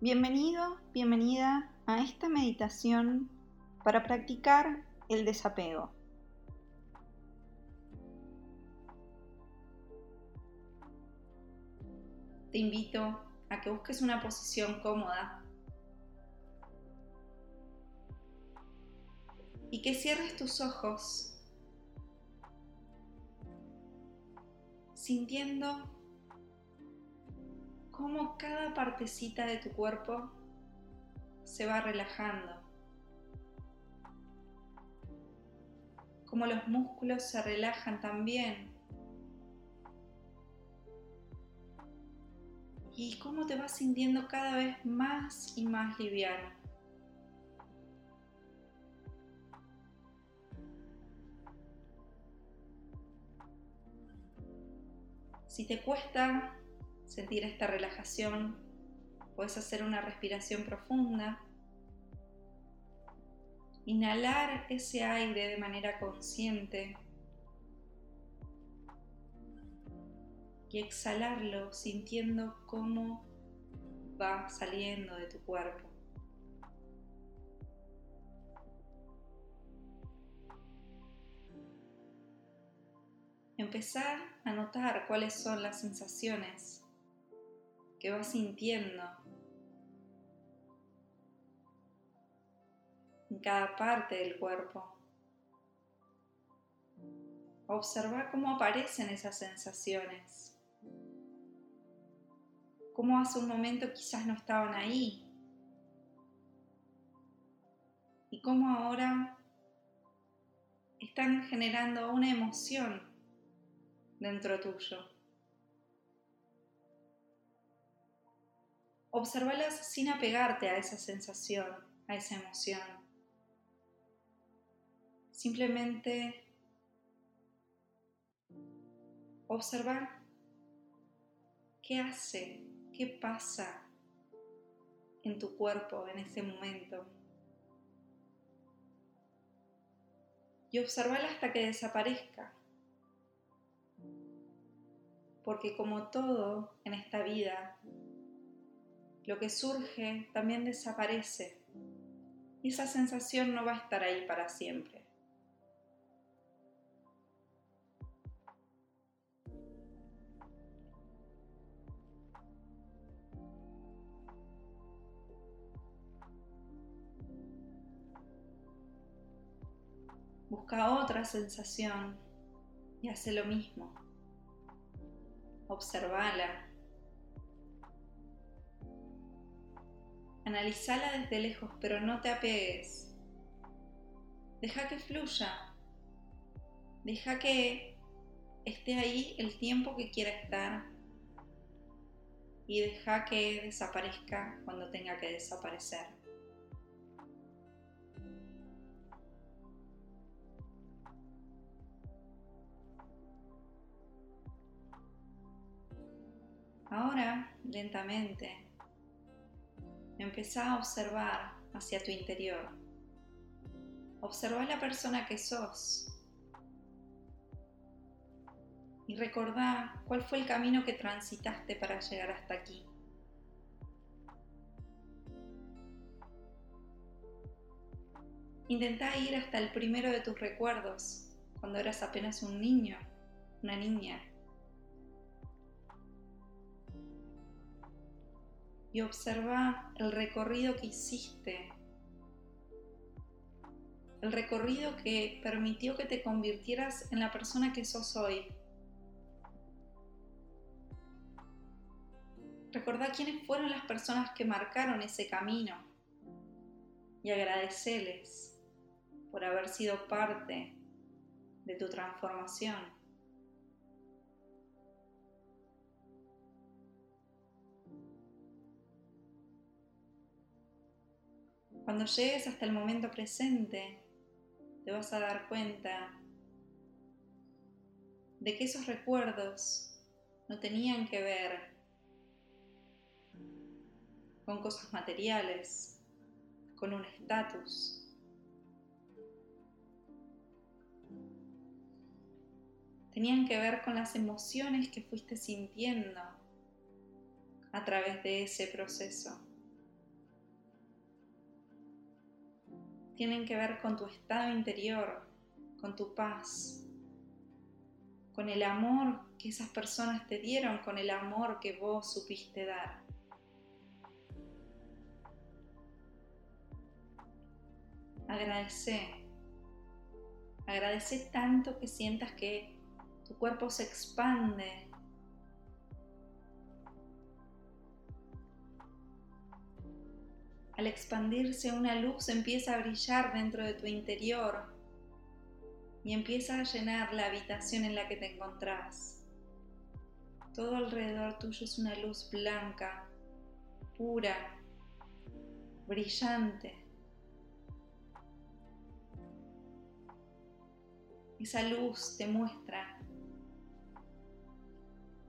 Bienvenido, bienvenida a esta meditación para practicar el desapego. Te invito a que busques una posición cómoda y que cierres tus ojos sintiendo cómo cada partecita de tu cuerpo se va relajando, cómo los músculos se relajan también y cómo te vas sintiendo cada vez más y más liviano. Si te cuesta sentir esta relajación, puedes hacer una respiración profunda. Inhalar ese aire de manera consciente y exhalarlo sintiendo cómo va saliendo de tu cuerpo. Empezar a notar cuáles son las sensaciones que vas sintiendo en cada parte del cuerpo. Observa cómo aparecen esas sensaciones. Cómo hace un momento quizás no estaban ahí. Y cómo ahora están generando una emoción dentro tuyo. Observalas sin apegarte a esa sensación, a esa emoción. Simplemente observar qué hace, qué pasa en tu cuerpo en ese momento. Y observarla hasta que desaparezca. Porque como todo en esta vida, lo que surge también desaparece y esa sensación no va a estar ahí para siempre. Busca otra sensación y hace lo mismo. Observala Analizala desde lejos, pero no te apegues. Deja que fluya. Deja que esté ahí el tiempo que quiera estar. Y deja que desaparezca cuando tenga que desaparecer. Ahora, lentamente, Empezá a observar hacia tu interior. Observa la persona que sos. Y recordá cuál fue el camino que transitaste para llegar hasta aquí. Intenta ir hasta el primero de tus recuerdos, cuando eras apenas un niño, una niña. Y observa el recorrido que hiciste, el recorrido que permitió que te convirtieras en la persona que sos hoy. Recordá quiénes fueron las personas que marcaron ese camino y agradecerles por haber sido parte de tu transformación. Cuando llegues hasta el momento presente, te vas a dar cuenta de que esos recuerdos no tenían que ver con cosas materiales, con un estatus. Tenían que ver con las emociones que fuiste sintiendo a través de ese proceso. Tienen que ver con tu estado interior, con tu paz, con el amor que esas personas te dieron, con el amor que vos supiste dar. Agradece. Agradece tanto que sientas que tu cuerpo se expande. Expandirse una luz empieza a brillar dentro de tu interior y empieza a llenar la habitación en la que te encontrás. Todo alrededor tuyo es una luz blanca, pura, brillante. Esa luz te muestra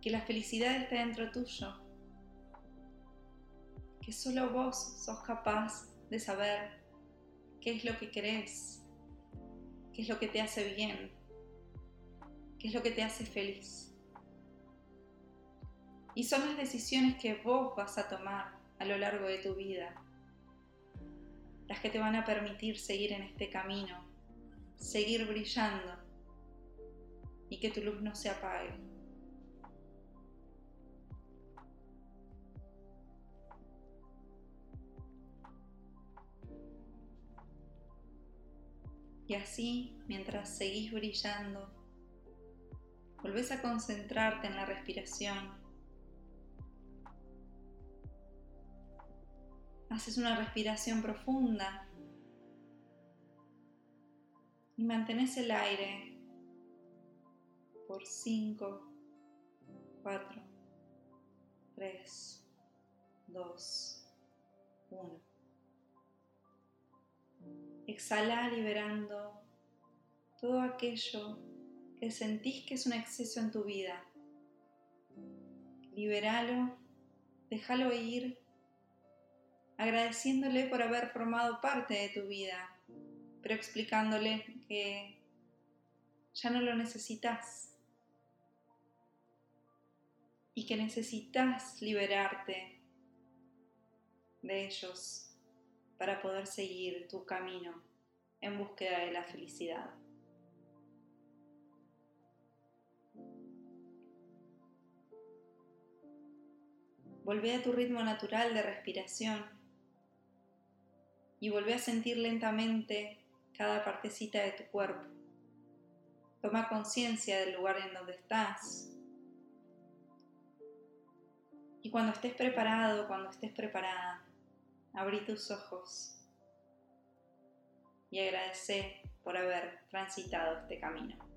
que la felicidad está dentro tuyo, que solo vos sos capaz de saber qué es lo que querés, qué es lo que te hace bien, qué es lo que te hace feliz. Y son las decisiones que vos vas a tomar a lo largo de tu vida, las que te van a permitir seguir en este camino seguir brillando y que tu luz no se apague. Y así, mientras seguís brillando, volvés a concentrarte en la respiración. Haces una respiración profunda y mantenés el aire por 5, 4, 3, 2, 1. Exhala liberando todo aquello que sentís que es un exceso en tu vida. Liberalo, déjalo ir, agradeciéndole por haber formado parte de tu vida pero explicándole que ya no lo necesitas y que necesitas liberarte de ellos para poder seguir tu camino en búsqueda de la felicidad. Volvé a tu ritmo natural de respiración y volvé a sentir lentamente cada partecita de tu cuerpo. Toma conciencia del lugar en donde estás. Y cuando estés preparado, cuando estés preparada, abrí tus ojos y agradece por haber transitado este camino.